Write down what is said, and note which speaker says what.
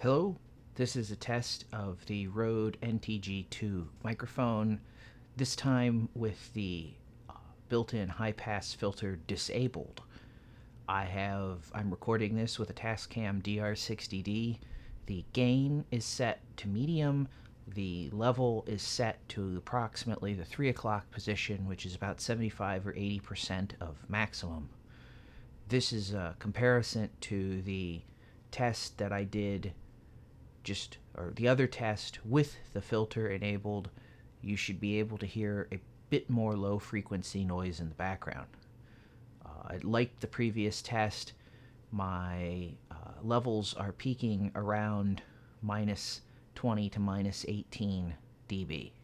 Speaker 1: Hello, this is a test of the Rode NTG2 microphone, this time with the uh, built-in high-pass filter disabled. I have I'm recording this with a Tascam DR60D. The gain is set to medium. The level is set to approximately the 3 o'clock position, which is about 75 or 80% of maximum. This is a comparison to the test that I did just or the other test with the filter enabled, you should be able to hear a bit more low frequency noise in the background. Uh, like the previous test, my uh, levels are peaking around minus 20 to minus 18 dB.